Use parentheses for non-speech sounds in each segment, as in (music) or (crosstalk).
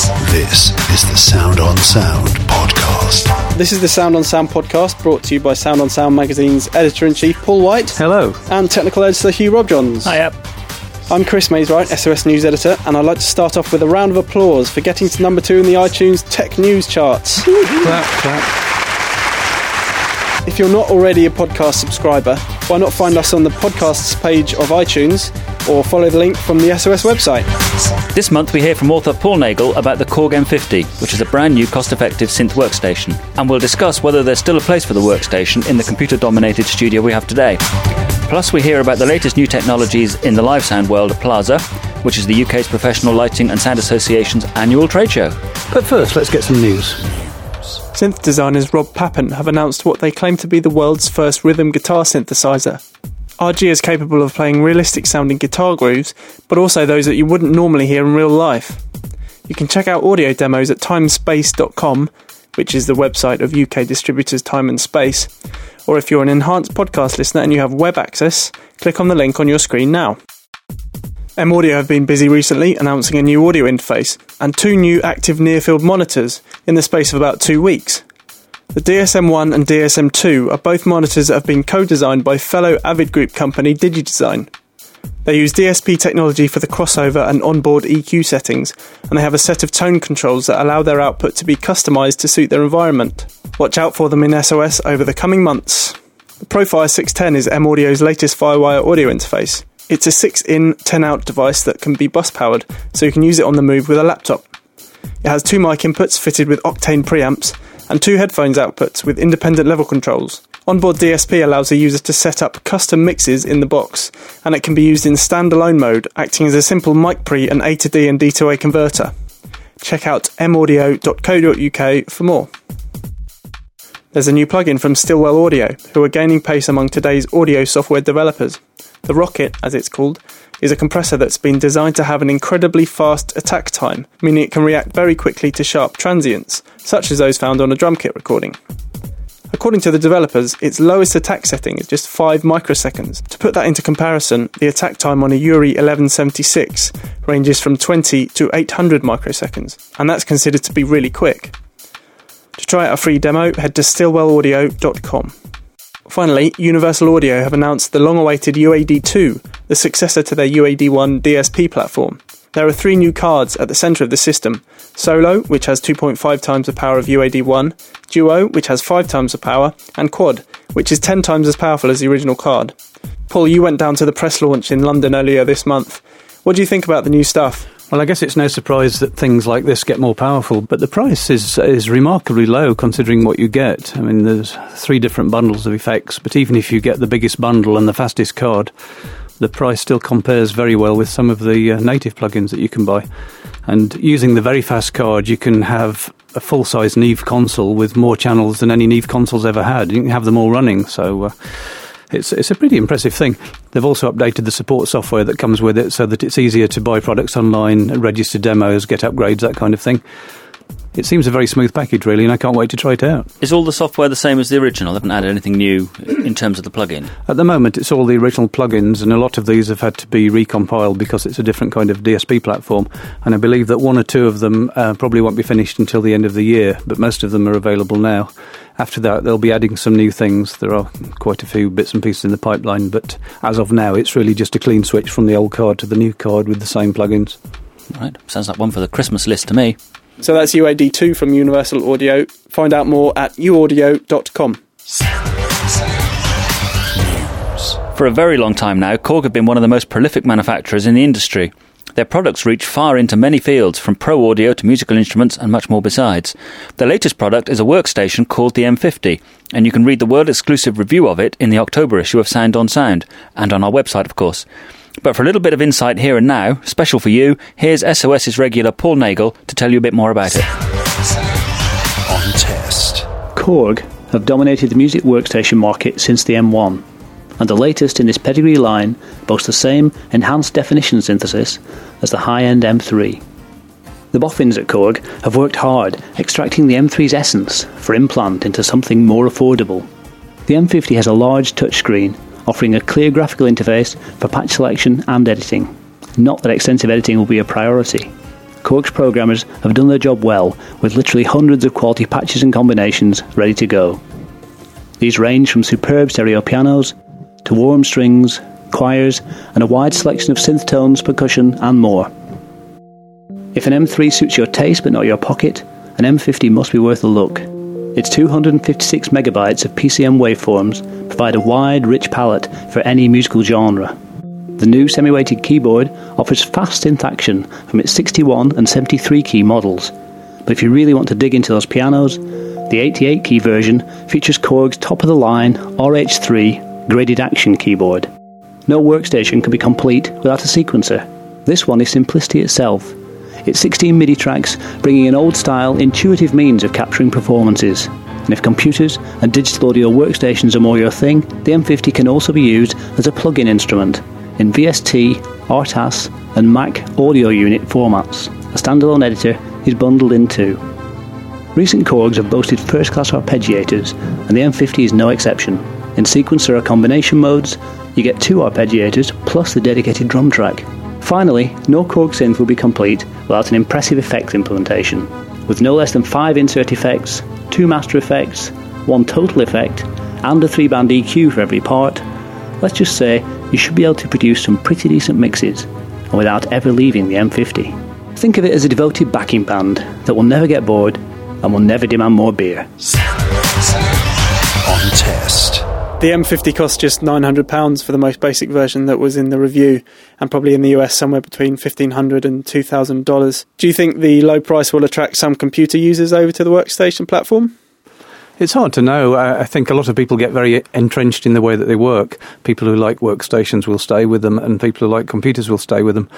This is the Sound on Sound podcast. This is the Sound on Sound podcast brought to you by Sound on Sound magazine's editor in chief Paul White Hello. and technical editor Hugh Robjohns. Hiya. I'm Chris Mayes-Wright, SOS News editor, and I'd like to start off with a round of applause for getting to number two in the iTunes Tech News charts. Clap, clap. If you're not already a podcast subscriber, why not find us on the podcasts page of iTunes or follow the link from the SOS website? This month we hear from author Paul Nagle about the Korg M50, which is a brand new cost-effective synth workstation, and we'll discuss whether there's still a place for the workstation in the computer-dominated studio we have today. Plus we hear about the latest new technologies in the live sound world at PLASA, which is the UK's Professional Lighting and Sound Association's annual trade show. But first, let's get some news. Synth designers Rob Papen have announced what they claim to be the world's first rhythm guitar synthesizer. RG is capable of playing realistic sounding guitar grooves, but also those that you wouldn't normally hear in real life. You can check out audio demos at timespace.com, which is the website of UK distributors Time and Space, or if you're an enhanced podcast listener and you have web access, click on the link on your screen now. M Audio have been busy recently announcing a new audio interface and two new active near field monitors in the space of about two weeks. The DSM1 and DSM2 are both monitors that have been co designed by fellow Avid Group company DigiDesign. They use DSP technology for the crossover and onboard EQ settings, and they have a set of tone controls that allow their output to be customized to suit their environment. Watch out for them in SOS over the coming months. The Profire 610 is M Audio's latest Firewire audio interface. It's a 6 in, 10 out device that can be bus powered, so you can use it on the move with a laptop. It has two mic inputs fitted with Octane preamps and two headphones outputs with independent level controls. Onboard DSP allows a user to set up custom mixes in the box, and it can be used in standalone mode, acting as a simple mic pre and A to D and D to A converter. Check out maudio.co.uk for more. There's a new plugin from Stillwell Audio, who are gaining pace among today's audio software developers. The Rocket, as it's called, is a compressor that's been designed to have an incredibly fast attack time, meaning it can react very quickly to sharp transients, such as those found on a drum kit recording. According to the developers, its lowest attack setting is just 5 microseconds. To put that into comparison, the attack time on a Urei 1176 ranges from 20 to 800 microseconds, and that's considered to be really quick. To try out a free demo, head to stillwellaudio.com. Finally, Universal Audio have announced the long awaited UAD 2, the successor to their UAD 1 DSP platform. There are three new cards at the centre of the system Solo, which has 2.5 times the power of UAD 1, Duo, which has 5 times the power, and Quad, which is 10 times as powerful as the original card. Paul, you went down to the press launch in London earlier this month. What do you think about the new stuff? Well, I guess it's no surprise that things like this get more powerful, but the price is is remarkably low considering what you get. I mean, there's three different bundles of effects, but even if you get the biggest bundle and the fastest card, the price still compares very well with some of the uh, native plugins that you can buy. And using the very fast card, you can have a full size Neve console with more channels than any Neve console's ever had. You can have them all running, so. Uh, it's, it's a pretty impressive thing. They've also updated the support software that comes with it so that it's easier to buy products online, register demos, get upgrades, that kind of thing. It seems a very smooth package, really, and I can't wait to try it out. Is all the software the same as the original? They haven't added anything new in terms of the plugin? At the moment, it's all the original plugins, and a lot of these have had to be recompiled because it's a different kind of DSP platform. And I believe that one or two of them uh, probably won't be finished until the end of the year, but most of them are available now. After that, they'll be adding some new things. There are quite a few bits and pieces in the pipeline, but as of now, it's really just a clean switch from the old card to the new card with the same plugins. Right, sounds like one for the Christmas list to me. So that's UAD 2 from Universal Audio. Find out more at uaudio.com. For a very long time now, Korg have been one of the most prolific manufacturers in the industry. Their products reach far into many fields, from pro audio to musical instruments and much more besides. Their latest product is a workstation called the M50, and you can read the world exclusive review of it in the October issue of Sound on Sound, and on our website, of course. But for a little bit of insight here and now, special for you, here's SOS's regular Paul Nagle to tell you a bit more about it. On test. Korg have dominated the music workstation market since the M1, and the latest in this pedigree line boasts the same enhanced definition synthesis as the high end M3. The boffins at Korg have worked hard extracting the M3's essence for implant into something more affordable. The M50 has a large touchscreen offering a clear graphical interface for patch selection and editing. Not that extensive editing will be a priority. Korg's programmers have done their job well, with literally hundreds of quality patches and combinations ready to go. These range from superb stereo pianos to warm strings, choirs, and a wide selection of synth tones, percussion, and more. If an M3 suits your taste but not your pocket, an M50 must be worth a look. Its 256 megabytes of PCM waveforms provide a wide, rich palette for any musical genre. The new semi weighted keyboard offers fast synth action from its 61 and 73 key models. But if you really want to dig into those pianos, the 88 key version features Korg's top of the line RH3 graded action keyboard. No workstation can be complete without a sequencer. This one is simplicity itself. It's 16 MIDI tracks, bringing an old style, intuitive means of capturing performances. And if computers and digital audio workstations are more your thing, the M50 can also be used as a plug in instrument in VST, RTAS, and Mac audio unit formats. A standalone editor is bundled in too. Recent Korgs have boasted first class arpeggiators, and the M50 is no exception. In sequencer or combination modes, you get two arpeggiators plus the dedicated drum track. Finally, no Korg synth will be complete without an impressive effects implementation. With no less than five insert effects, two master effects, one total effect, and a three band EQ for every part, let's just say you should be able to produce some pretty decent mixes and without ever leaving the M50. Think of it as a devoted backing band that will never get bored and will never demand more beer. On test. The M50 costs just £900 for the most basic version that was in the review, and probably in the US somewhere between $1,500 and $2,000. Do you think the low price will attract some computer users over to the workstation platform? It's hard to know. I think a lot of people get very entrenched in the way that they work. People who like workstations will stay with them, and people who like computers will stay with them.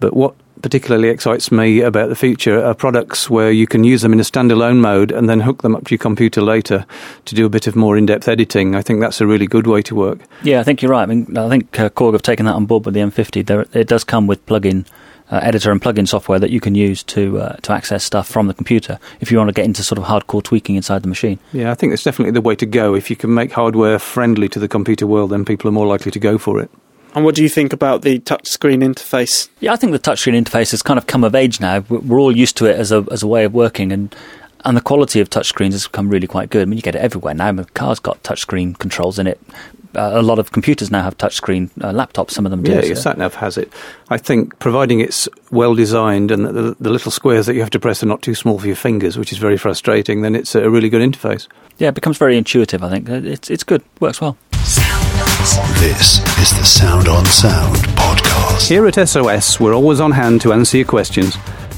But what particularly excites me about the future are products where you can use them in a standalone mode and then hook them up to your computer later to do a bit of more in-depth editing. I think that's a really good way to work. Yeah, I think you're right. I mean, I think uh, Korg have taken that on board with the M50. There, it does come with plug-in uh, editor and plug-in software that you can use to uh, to access stuff from the computer if you want to get into sort of hardcore tweaking inside the machine. Yeah, I think it's definitely the way to go. If you can make hardware friendly to the computer world, then people are more likely to go for it. And what do you think about the touchscreen interface? Yeah, I think the touchscreen interface has kind of come of age now. We're all used to it as a as a way of working, and and the quality of touchscreens has become really quite good. I mean, you get it everywhere now. The car's got touchscreen controls in it. Uh, a lot of computers now have touchscreen uh, laptops. Some of them do. Yeah, your sat nav has it. I think providing it's well designed and the, the, little squares that you have to press are not too small for your fingers, which is very frustrating, then it's a really good interface. Yeah, it becomes very intuitive. I think it's it's good. Works well. This is the Sound on Sound podcast. Here at SOS, we're always on hand to answer your questions.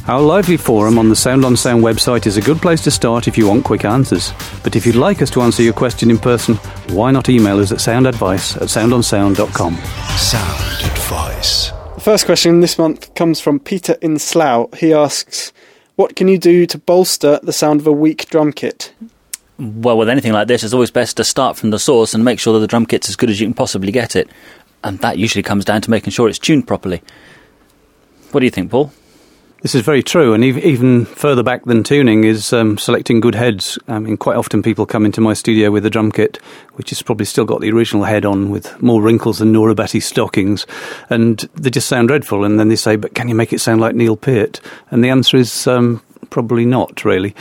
Our lively forum on the Sound on Sound website is a good place to start if you want quick answers. But if you'd like us to answer your question in person, why not email us at soundadvice at soundonsound.com. Sound Advice. The first question this month comes from Peter in Slough. He asks, What can you do to bolster the sound of a weak drum kit? Well, with anything like this, it's always best to start from the source and make sure that the drum kit's as good as you can possibly get it. And that usually comes down to making sure it's tuned properly. What do you think, Paul? This is very true, and even further back than tuning is um, selecting good heads. I mean, quite often people come into my studio with a drum kit, which has probably still got the original head on with more wrinkles than Nora Batty stockings, and they just sound dreadful. And then they say, "But can you make it sound like Neil Peart?" And the answer is um, probably not, really.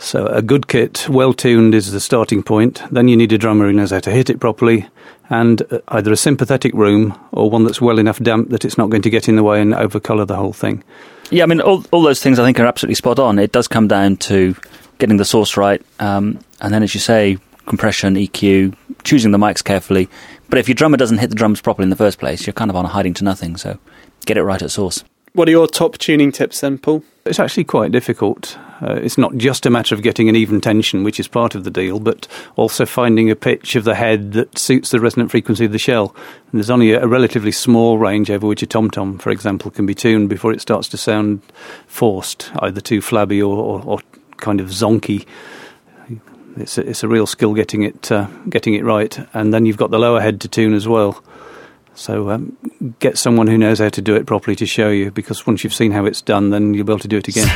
So a good kit, well tuned, is the starting point. Then you need a drummer who knows how to hit it properly, and uh, either a sympathetic room or one that's well enough damp that it's not going to get in the way and overcolour the whole thing. Yeah, I mean, all, all those things I think are absolutely spot on. It does come down to getting the source right, um, and then, as you say, compression, EQ, choosing the mics carefully. But if your drummer doesn't hit the drums properly in the first place, you're kind of on a hiding to nothing. So get it right at source. What are your top tuning tips then, Paul? It's actually quite difficult. Uh, it's not just a matter of getting an even tension, which is part of the deal, but also finding a pitch of the head that suits the resonant frequency of the shell. And there's only a, a relatively small range over which a tom tom, for example, can be tuned before it starts to sound forced, either too flabby or, or, or kind of zonky. It's a, it's a real skill getting it uh, getting it right, and then you've got the lower head to tune as well. So um, get someone who knows how to do it properly to show you, because once you've seen how it's done, then you'll be able to do it again.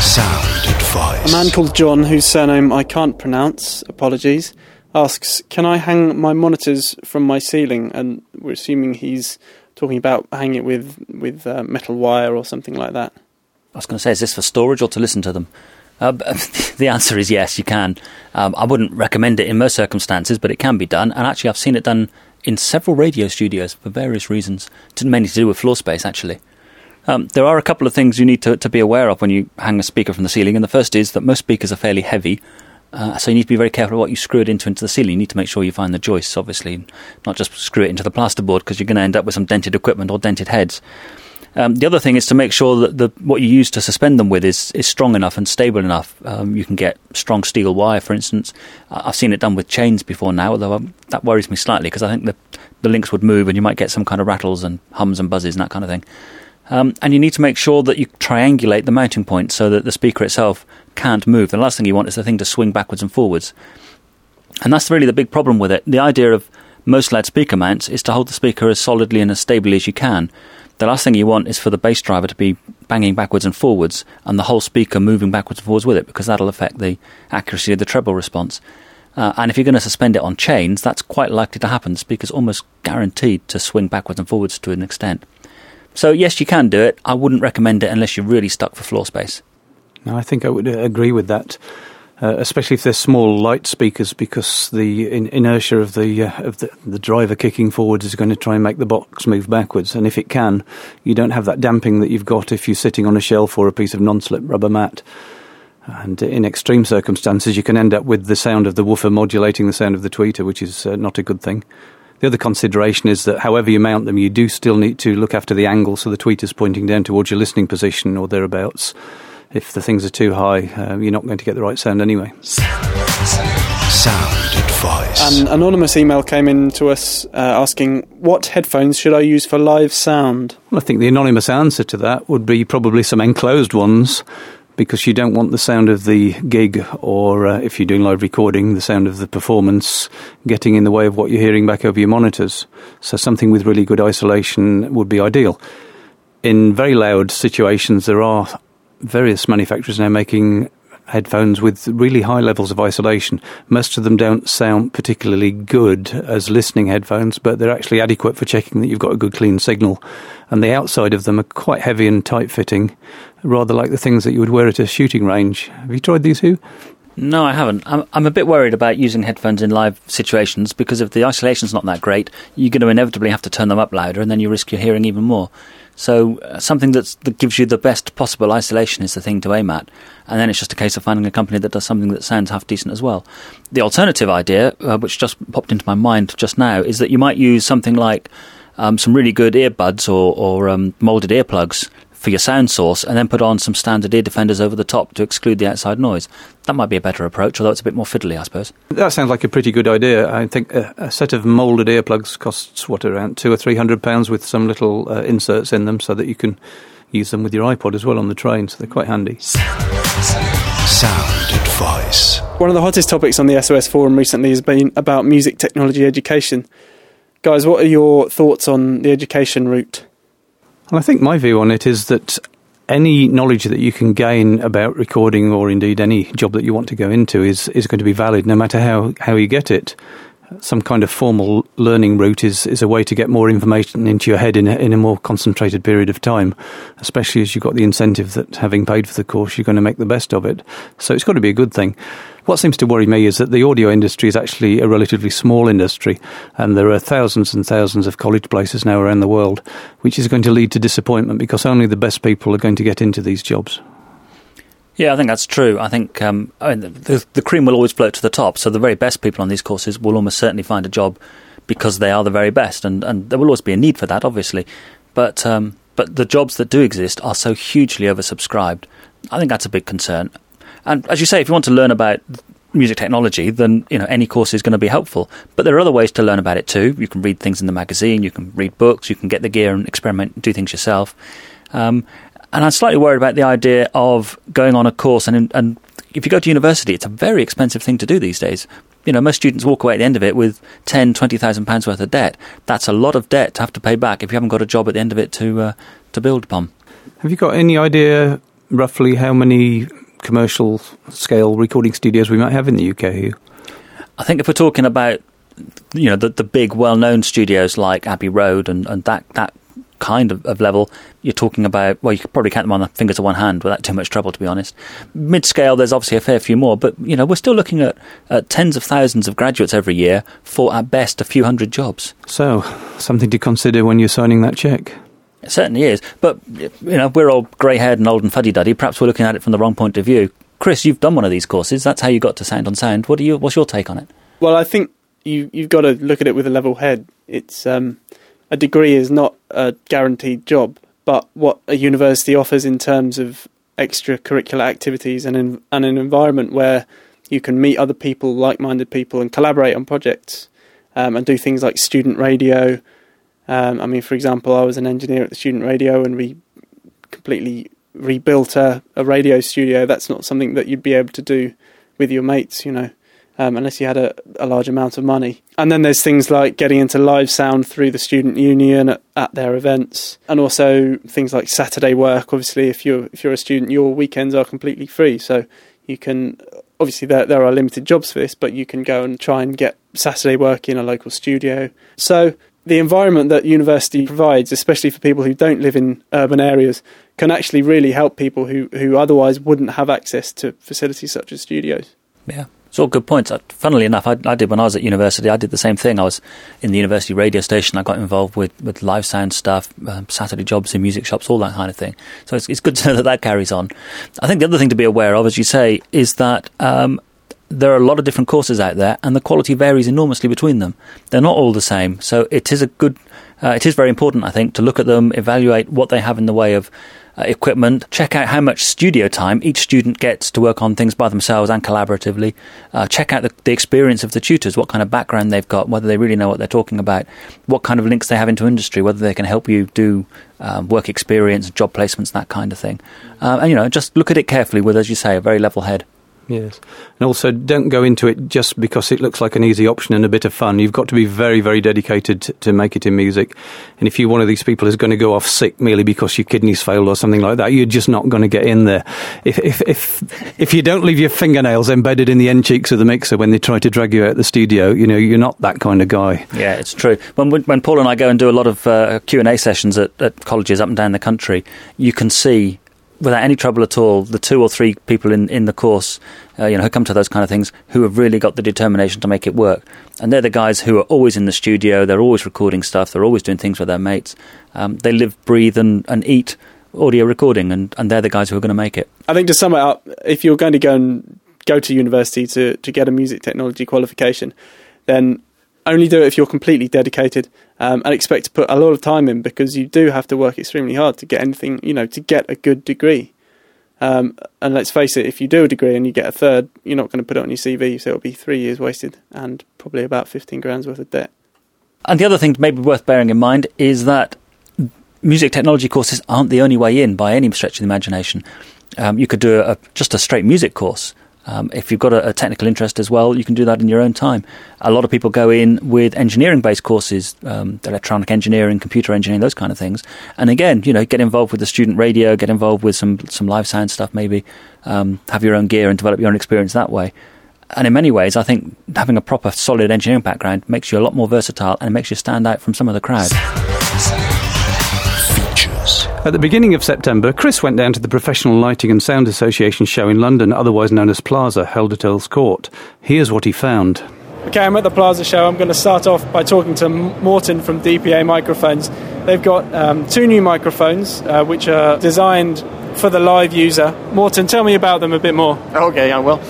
Sound advice. A man called John, whose surname I can't pronounce, apologies, asks, Can I hang my monitors from my ceiling? And we're assuming he's talking about hanging it with, with uh, metal wire or something like that. I was going to say, is this for storage or to listen to them? Uh, (laughs) the answer is yes, you can. Um, I wouldn't recommend it in most circumstances, but it can be done. And actually, I've seen it done in several radio studios for various reasons, mainly to do with floor space, actually. Um, there are a couple of things you need to, to be aware of when you hang a speaker from the ceiling, and the first is that most speakers are fairly heavy, uh, so you need to be very careful what you screw it into into the ceiling. You need to make sure you find the joists, obviously, not just screw it into the plasterboard because you're going to end up with some dented equipment or dented heads. Um, the other thing is to make sure that the, what you use to suspend them with is, is strong enough and stable enough. Um, you can get strong steel wire, for instance. I've seen it done with chains before now, although um, that worries me slightly because I think the, the links would move and you might get some kind of rattles and hums and buzzes and that kind of thing. Um, and you need to make sure that you triangulate the mounting point so that the speaker itself can't move. The last thing you want is the thing to swing backwards and forwards. And that's really the big problem with it. The idea of most loudspeaker mounts is to hold the speaker as solidly and as stably as you can. The last thing you want is for the bass driver to be banging backwards and forwards and the whole speaker moving backwards and forwards with it because that'll affect the accuracy of the treble response. Uh, and if you're going to suspend it on chains, that's quite likely to happen. The speaker's almost guaranteed to swing backwards and forwards to an extent. So, yes, you can do it. I wouldn't recommend it unless you're really stuck for floor space. No, I think I would uh, agree with that. Uh, especially if they're small light speakers, because the in- inertia of the uh, of the, the, driver kicking forwards is going to try and make the box move backwards. And if it can, you don't have that damping that you've got if you're sitting on a shelf or a piece of non-slip rubber mat. And in extreme circumstances, you can end up with the sound of the woofer modulating the sound of the tweeter, which is uh, not a good thing. The other consideration is that however you mount them, you do still need to look after the angle so the tweeter's pointing down towards your listening position or thereabouts if the things are too high, uh, you're not going to get the right sound anyway. Sound advice. An anonymous email came in to us uh, asking, What headphones should I use for live sound? Well, I think the anonymous answer to that would be probably some enclosed ones because you don't want the sound of the gig or uh, if you're doing live recording, the sound of the performance getting in the way of what you're hearing back over your monitors. So something with really good isolation would be ideal. In very loud situations, there are various manufacturers now making headphones with really high levels of isolation. Most of them don't sound particularly good as listening headphones, but they're actually adequate for checking that you've got a good clean signal. And the outside of them are quite heavy and tight fitting, rather like the things that you would wear at a shooting range. Have you tried these, Hugh? No, I haven't. I'm, I'm a bit worried about using headphones in live situations because if the isolation's not that great, you're going to inevitably have to turn them up louder and then you risk your hearing even more. So uh, something that gives you the best possible isolation is the thing to aim at, and then it's just a case of finding a company that does something that sounds half decent as well. The alternative idea, uh, which just popped into my mind just now, is that you might use something like um, some really good earbuds or, or um, molded earplugs for your sound source and then put on some standard ear defenders over the top to exclude the outside noise. That might be a better approach, although it's a bit more fiddly, I suppose. That sounds like a pretty good idea. I think a, a set of moulded earplugs costs, what, around two or three hundred pounds with some little uh, inserts in them so that you can use them with your iPod as well on the train, so they're quite handy. Sound advice. One of the hottest topics on the SOS forum recently has been about music technology education. Guys, what are your thoughts on the education route? Well, I think my view on it is that any knowledge that you can gain about recording or indeed any job that you want to go into is, is going to be valid no matter how, how you get it. Some kind of formal learning route is, is a way to get more information into your head in a, in a more concentrated period of time, especially as you've got the incentive that having paid for the course, you're going to make the best of it. So it's got to be a good thing. What seems to worry me is that the audio industry is actually a relatively small industry, and there are thousands and thousands of college places now around the world, which is going to lead to disappointment because only the best people are going to get into these jobs. Yeah, I think that's true. I think um, I mean, the, the cream will always float to the top, so the very best people on these courses will almost certainly find a job because they are the very best, and, and there will always be a need for that, obviously. But um, but the jobs that do exist are so hugely oversubscribed. I think that's a big concern. And as you say, if you want to learn about music technology, then you know any course is going to be helpful. But there are other ways to learn about it too. You can read things in the magazine, you can read books, you can get the gear and experiment, do things yourself. Um, and I'm slightly worried about the idea of going on a course and and if you go to university, it's a very expensive thing to do these days. You know, most students walk away at the end of it with ten, twenty thousand pounds worth of debt. That's a lot of debt to have to pay back if you haven't got a job at the end of it to uh, to build upon. Have you got any idea roughly how many commercial scale recording studios we might have in the UK? I think if we're talking about you know the the big well known studios like Abbey Road and, and that that kind of, of level, you're talking about, well, you could probably count them on the fingers of one hand without too much trouble, to be honest. Mid scale, there's obviously a fair few more, but, you know, we're still looking at, at tens of thousands of graduates every year for, at best, a few hundred jobs. So, something to consider when you're signing that cheque. It certainly is. But, you know, we're all grey haired and old and fuddy duddy. Perhaps we're looking at it from the wrong point of view. Chris, you've done one of these courses. That's how you got to Sound on Sound. What do you, what's your take on it? Well, I think you, you've got to look at it with a level head. It's um, a degree is not a guaranteed job, but what a university offers in terms of extracurricular activities and, in, and an environment where you can meet other people, like-minded people, and collaborate on projects um, and do things like student radio. Um, I mean, for example, I was an engineer at the student radio, and we completely rebuilt a, a radio studio. That's not something that you'd be able to do with your mates, you know um, unless you had a, a, large amount of money. And then there's things like getting into live sound through the student union at, at, their events, and also things like Saturday work. Obviously, if you're if you're a student, your weekends are completely free, so you can. Obviously, there there are limited jobs for this, but you can go and try and get Saturday work in a local studio. So the environment that university provides, especially for people who don't live in urban areas, can actually really help people who, who otherwise wouldn't have access to facilities such as studios. Yeah. It's all good points. Funnily enough, I, I, did when I was at university. I did the same thing. I was in the university radio station. I got involved with, with live sound stuff, um, Saturday jobs in music shops, all that kind of thing. So it's, it's good to know that that carries on. I think the other thing to be aware of, as you say, is that um, there are a lot of different courses out there, and the quality varies enormously between them. They're not all the same. So it is a good. Uh, it is very important, I think, to look at them, evaluate what they have in the way of uh, equipment, check out how much studio time each student gets to work on things by themselves and collaboratively, uh, check out the, the, experience of the tutors, what kind of background they've got, whether they really know what they're talking about, what kind of links they have into industry, whether they can help you do um, work experience, job placements, that kind of thing. Uh, and, you know, just look at it carefully with, as you say, a very level head. Yes. And also, don't go into it just because it looks like an easy option and a bit of fun. You've got to be very, very dedicated to, make it in music. And if you're one of these people who's going to go off sick merely because your kidneys failed or something like that, you're just not going to get in there. If, if, if, if you don't leave your fingernails embedded in the end cheeks of the mixer when they try to drag you out the studio, you know, you're not that kind of guy. Yeah, it's true. When, when Paul and I go and do a lot of uh, Q&A sessions at, at colleges up and down the country, you can see without any trouble at all, the two or three people in, in the course, uh, you know, who come to those kind of things, who have really got the determination to make it work. And they're the guys who are always in the studio, they're always recording stuff, they're always doing things with their mates. Um, they live, breathe, and, and eat audio recording, and, and they're the guys who are going to make it. I think to sum it up, if you're going to go and go to university to, to get a music technology qualification, then only do it if you're completely dedicated um, and expect to put a lot of time in because you do have to work extremely hard to get anything, you know, to get a good degree. Um, and let's face it, if you do a degree and you get a third, you're not going to put it on your CV, so it'll be three years wasted and probably about 15 grand's worth of debt. And the other thing maybe worth bearing in mind is that music technology courses aren't the only way in by any stretch of the imagination. Um, you could do a, just a straight music course um, if you've got a, a, technical interest as well, you can do that in your own time. A lot of people go in with engineering-based courses, um, electronic engineering, computer engineering, those kind of things. And again, you know, get involved with the student radio, get involved with some some live sound stuff, maybe um, have your own gear and develop your own experience that way. And in many ways, I think having a proper, solid engineering background makes you a lot more versatile and makes you stand out from some of the crowd. (laughs) At the beginning of September, Chris went down to the Professional Lighting and Sound Association show in London, otherwise known as PLASA, held at Earl's Court. Here's what he found. Okay, I'm at the PLASA show. I'm going to start off by talking to Morton from DPA Microphones. They've got um, two new microphones uh, which are designed for the live user. Morton, tell me about them a bit more. Okay, I will.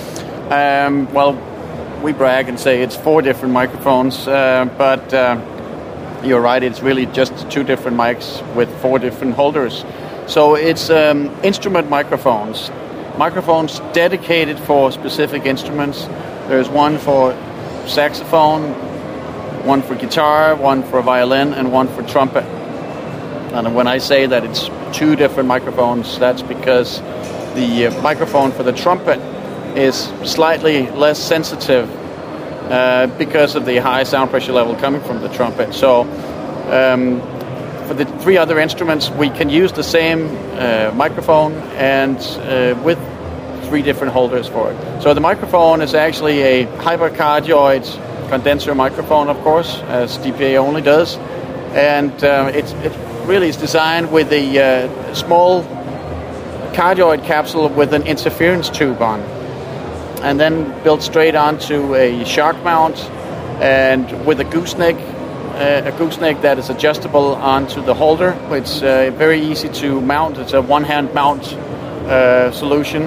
Um, well, we brag and say it's four different microphones, uh, but uh, you're right, it's really just two different mics with four different holders. So it's um, instrument microphones, microphones dedicated for specific instruments. There's one for saxophone, one for guitar, one for violin, and one for trumpet. And when I say that it's two different microphones, that's because the uh, microphone for the trumpet is slightly less sensitive uh, because of the high sound pressure level coming from the trumpet. So um, for the three other instruments, we can use the same uh, microphone and uh, with three different holders for it. So the microphone is actually a hypercardioid condenser microphone, of course, as DPA only does, and uh, it's, it's really is designed with a uh, small cardioid capsule with an interference tube on, and then built straight onto a shock mount, and with a gooseneck, uh, a gooseneck that is adjustable onto the holder. It's uh, very easy to mount. It's a one-hand mount uh, solution.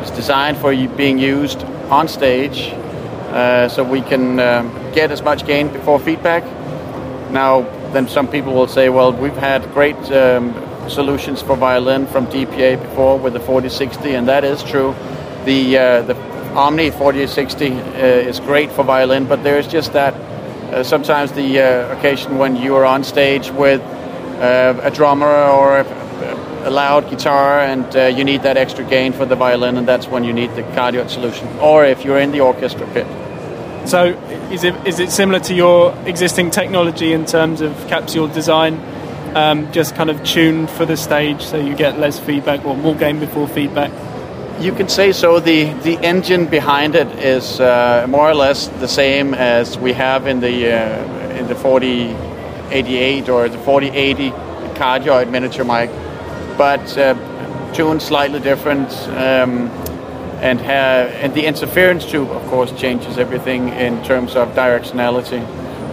It's designed for being used on stage, uh, so we can um, get as much gain before feedback. Now, then some people will say, well, we've had great um, solutions for violin from DPA before with the 4060, and that is true. The uh, the Omni 4060 uh, is great for violin, but there's just that uh, sometimes the uh, occasion when you are on stage with uh, a drummer or a, a loud guitar and uh, you need that extra gain for the violin, and that's when you need the cardioid solution. Or if you're in the orchestra pit. So, is it is it similar to your existing technology in terms of capsule design? um, just kind of tuned for the stage so you get less feedback or more gain before feedback? You can say so. The the engine behind it is uh, more or less the same as we have in the uh, in the 4088 or the 4080 cardioid miniature mic, but uh, tuned slightly different. Um, and, ha- and the interference tube, of course, changes everything in terms of directionality.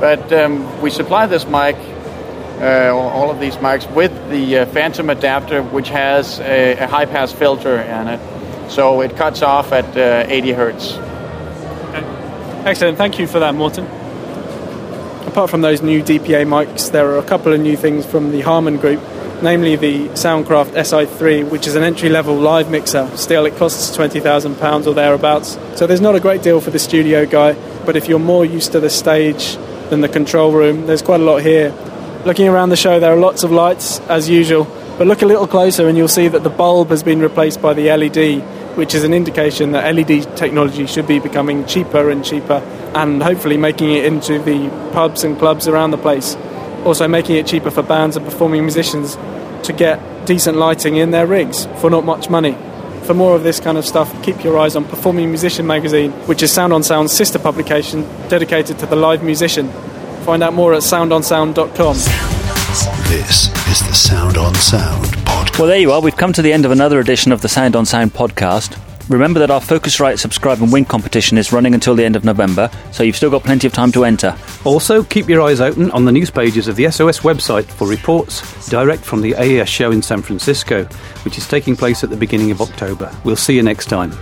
But um, we supply this mic uh, all of these mics with the uh, Phantom adapter, which has a, a high pass filter in it. So it cuts off at uh, 80 hertz. Okay. Excellent. Thank you for that, Morton. Apart from those new DPA mics, there are a couple of new things from the Harman Group, namely the Soundcraft SI3, which is an entry level live mixer. Still, it costs £20,000 or thereabouts. So there's not a great deal for the studio guy, but if you're more used to the stage than the control room, there's quite a lot here. Looking around the show, there are lots of lights, as usual, but look a little closer and you'll see that the bulb has been replaced by the LED, which is an indication that LED technology should be becoming cheaper and cheaper and hopefully making it into the pubs and clubs around the place. Also, making it cheaper for bands and performing musicians to get decent lighting in their rigs for not much money. For more of this kind of stuff, keep your eyes on Performing Musician magazine, which is Sound on Sound's sister publication dedicated to the live musician. Find out more at soundonsound.com. This is the Sound on Sound. Well, there you are. We've come to the end of another edition of the Sound on Sound podcast. Remember that our Focusrite Subscribe and Win competition is running until the end of November, so you've still got plenty of time to enter. Also, keep your eyes open on the news pages of the SOS website for reports direct from the AES show in San Francisco, which is taking place at the beginning of October. We'll see you next time.